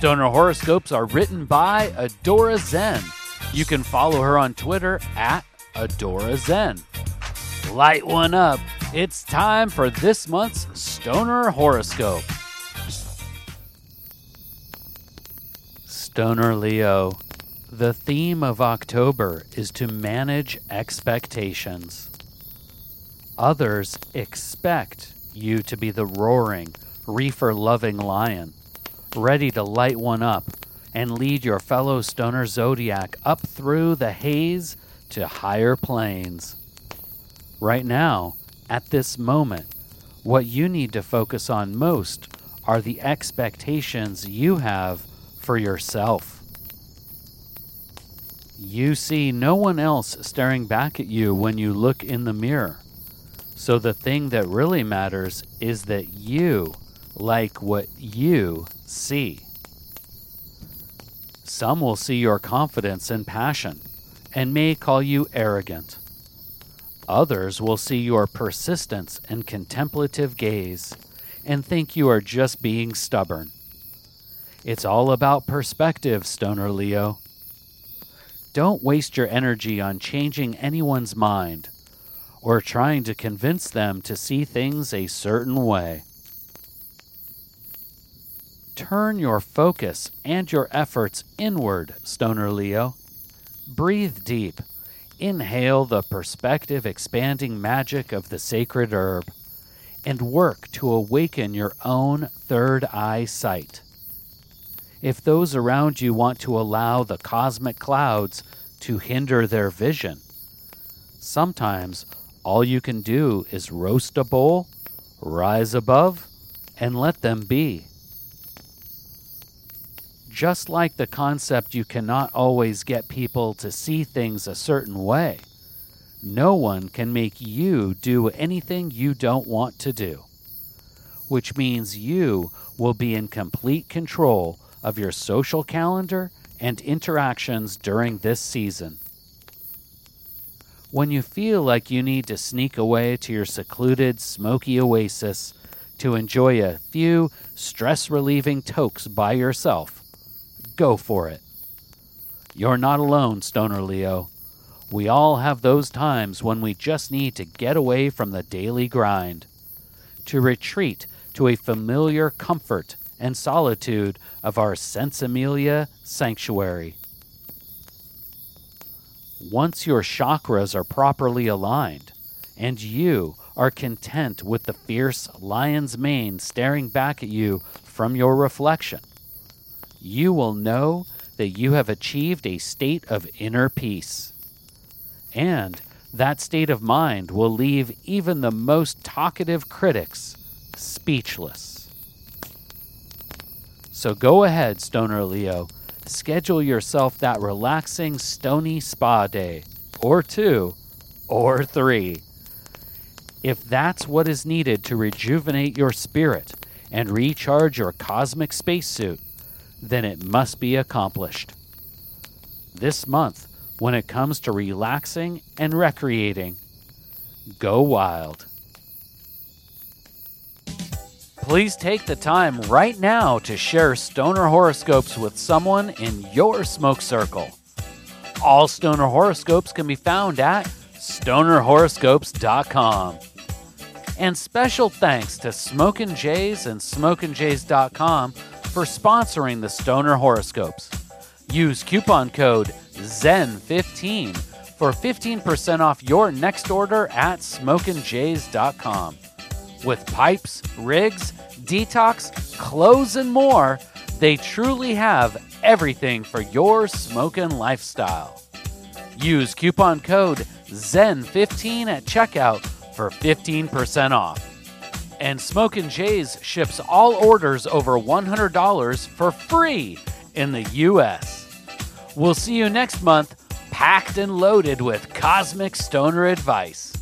Stoner horoscopes are written by Adora Zen. You can follow her on Twitter at Adora Zen. Light one up. It's time for this month's Stoner horoscope. Stoner Leo. The theme of October is to manage expectations. Others expect you to be the roaring, reefer loving lion, ready to light one up and lead your fellow stoner zodiac up through the haze to higher planes. Right now, at this moment, what you need to focus on most are the expectations you have for yourself. You see no one else staring back at you when you look in the mirror. So the thing that really matters is that you like what you see. Some will see your confidence and passion and may call you arrogant. Others will see your persistence and contemplative gaze and think you are just being stubborn. It's all about perspective, Stoner Leo. Don't waste your energy on changing anyone's mind or trying to convince them to see things a certain way. Turn your focus and your efforts inward, Stoner Leo. Breathe deep. Inhale the perspective expanding magic of the sacred herb and work to awaken your own third eye sight. If those around you want to allow the cosmic clouds to hinder their vision, sometimes all you can do is roast a bowl, rise above, and let them be. Just like the concept you cannot always get people to see things a certain way, no one can make you do anything you don't want to do, which means you will be in complete control of your social calendar and interactions during this season. When you feel like you need to sneak away to your secluded, smoky oasis to enjoy a few stress relieving tokes by yourself, go for it. You're not alone, Stoner Leo. We all have those times when we just need to get away from the daily grind, to retreat to a familiar comfort and solitude of our Sinsemilla sanctuary. Once your chakras are properly aligned and you are content with the fierce lion's mane staring back at you from your reflection, you will know that you have achieved a state of inner peace. And that state of mind will leave even the most talkative critics speechless. So go ahead, Stoner Leo. Schedule yourself that relaxing stony spa day, or two, or three. If that's what is needed to rejuvenate your spirit and recharge your cosmic spacesuit, then it must be accomplished. This month, when it comes to relaxing and recreating, go wild. Please take the time right now to share stoner horoscopes with someone in your smoke circle. All stoner horoscopes can be found at stonerhoroscopes.com. And special thanks to Smokin' Jays and SmokinJays.com for sponsoring the Stoner Horoscopes. Use coupon code ZEN15 for 15% off your next order at SmokinJays.com. With pipes, rigs, detox, clothes, and more, they truly have everything for your smoking lifestyle. Use coupon code ZEN15 at checkout for 15% off. And Smokin' Jays ships all orders over $100 for free in the U.S. We'll see you next month, packed and loaded with cosmic stoner advice.